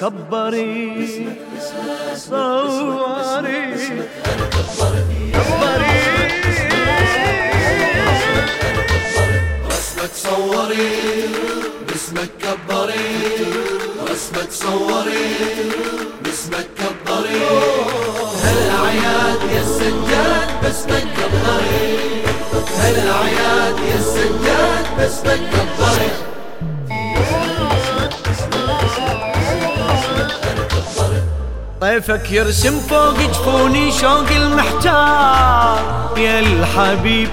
كبري صوري. كبري. رسمك صوري باسمك كبري رسمك صوري باسمك كبري هالعياد يا السجاد باسمك طيفك يرسم فوق جفوني شوق المحتار. يا الحبيب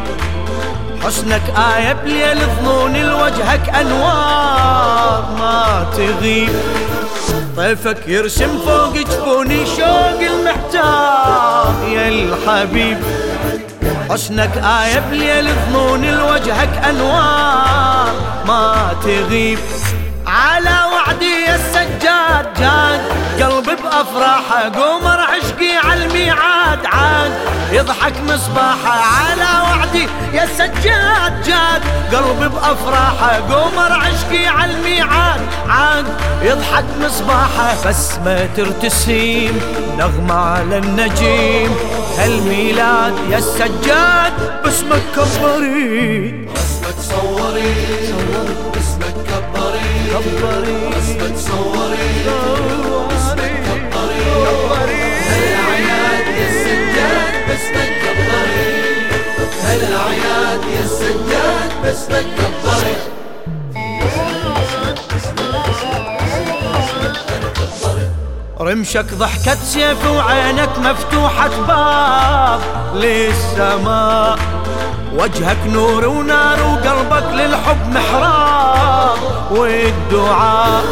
حسنك آية بليل ظنون لوجهك أنوار. ما تغيب. طيفك يرسم فوق جفوني شوق المحتار. يا الحبيب حسنك آية بليل ظنون لوجهك أنوار. ما تغيب على وعدي يا السجاد جاد قلبي بأفراحه قمر عشقي على الميعاد عاد يضحك مصباحه على وعدي يا السجاد جاد قلبي بأفراحه قمر عشقي على الميعاد عاد يضحك مصباحه بس ما ترتسيم نغمة على النجيم هالميلاد يا السجاد باسمك كبري رسمك صوري. رمشك ضحكة سيف وعينك مفتوحة باب للسماء. وجهك نور ونار وقلبك للحب محراب والدعاء.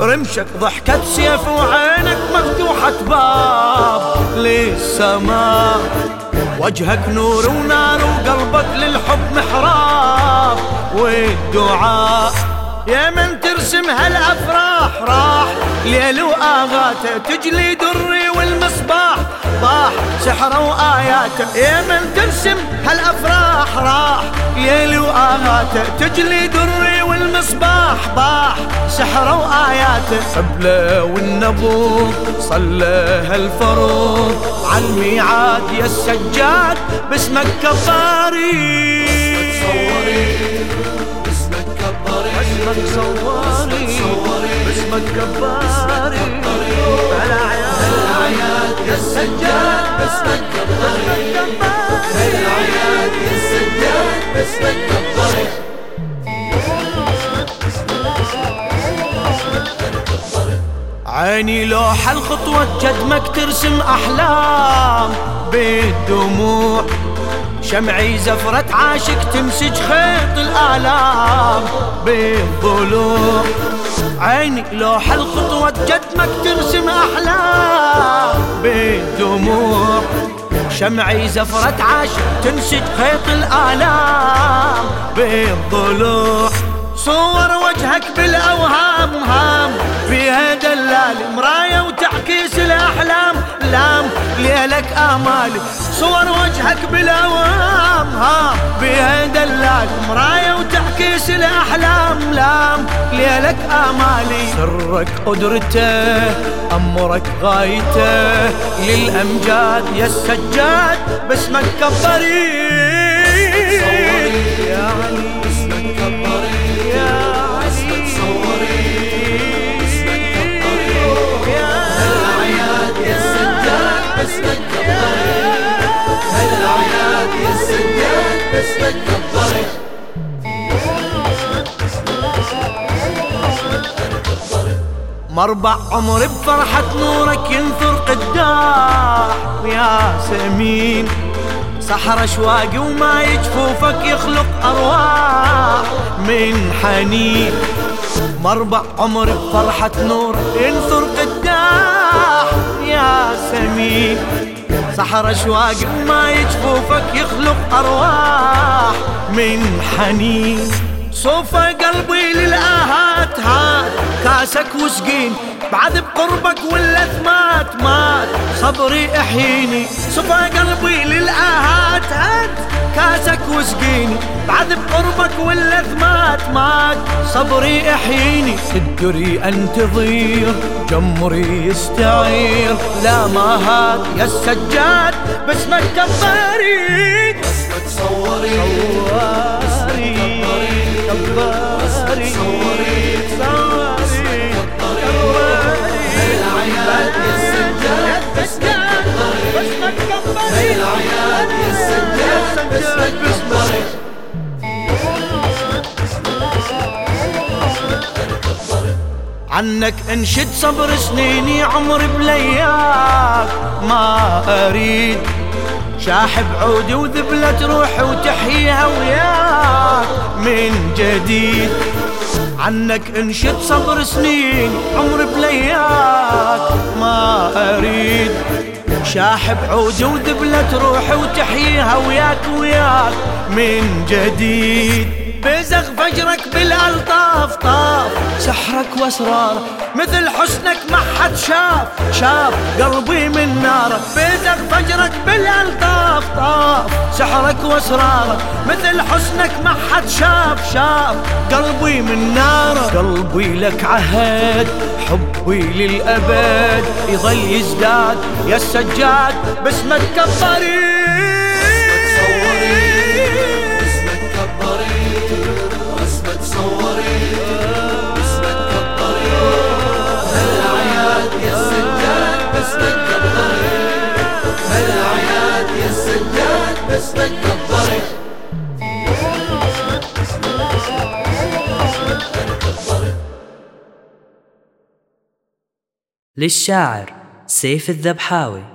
رمشك ضحكة سيف وعينك مفتوحة باب للسماء. وجهك نور ونار وقلبك للحب محراب والدعاء. يا من ترسم هالأفراح راح ليل واغاته تجلي دري والمصباح. طاح سحره واياته يا من ترسم هالأفراح راح ليل واغاته تجلي دري والمصباح. طاح سحره واياته قبله والنبوض صلى هالفروض عالميعاد يا السجاد باسمك كفاري. اسمك صواري اسمك كباري هالعياد يا السجاد باسمك كبري هالعياد يا السجاد باسمك كبري عيني لوح الخطوة جدمك ترسم أحلام. بالدموع شمعي زفرة عاشق تمسج خيط الآلام. بالضلوع عيني لوح الخطوة جدمك ترسم أحلام بالدموع. شمعي زفرة عاشق تنسج خيط الآلام بالضلوع صور وجهك بالأوهام هام. فيها دلال مراية وتعكيس الأحلام. لام ليلك آمالي صور وجهك بالأوهام هام فيها دلال مراية وتعكيس الأحلام. لام ليلك آمالي سرك قدرته أمرك غايته. للأمجاد يا السجاد باسمك كبري يا علي مربع عمري بفرحة نورك ينثر قداح يا سمين. سحر اشواقي وما يجفوفك يخلق أرواح من حنين. مربع عمري بفرحة نور ينثر قداح يا سمين. سحر اشواقي وما يجفوفك يخلق أرواح من حنين. صوفة قلبي للآهات هات كاسك وسقين بعد بقربك واللثمات مات صبري احييني صفى قلبي للآهات. هات كاسك وسقيني بعد بقربك واللثمات مات صبري احييني تدري انتظير جمري يستعير. لا ما هات يا السجاد باسمك كباري يا عنك انشد صبر سنيني عمري بلياك. ما أريد شاحب عودي وذبلة روحي وتحييها وياك. من جديد عنك انشد صبر سنين عمري بلياك. شاحب عودي وذبلة روحي وتحييها وياك وياك من جديد. بزغ فجرك بالألطاف طاف. سحرك واسرارك مثل حسنك ما حد شاف. شاف قلبي من نارك بزغ فجرك بالألطاف طاف. سحرك واسرارك مثل حسنك ما حد شاف. شاف قلبي من نارك قلبي لك عهد. حبي للأبد يظل يزداد. يا السجاد باسمك كبري للشاعر سيف الذبحاوي.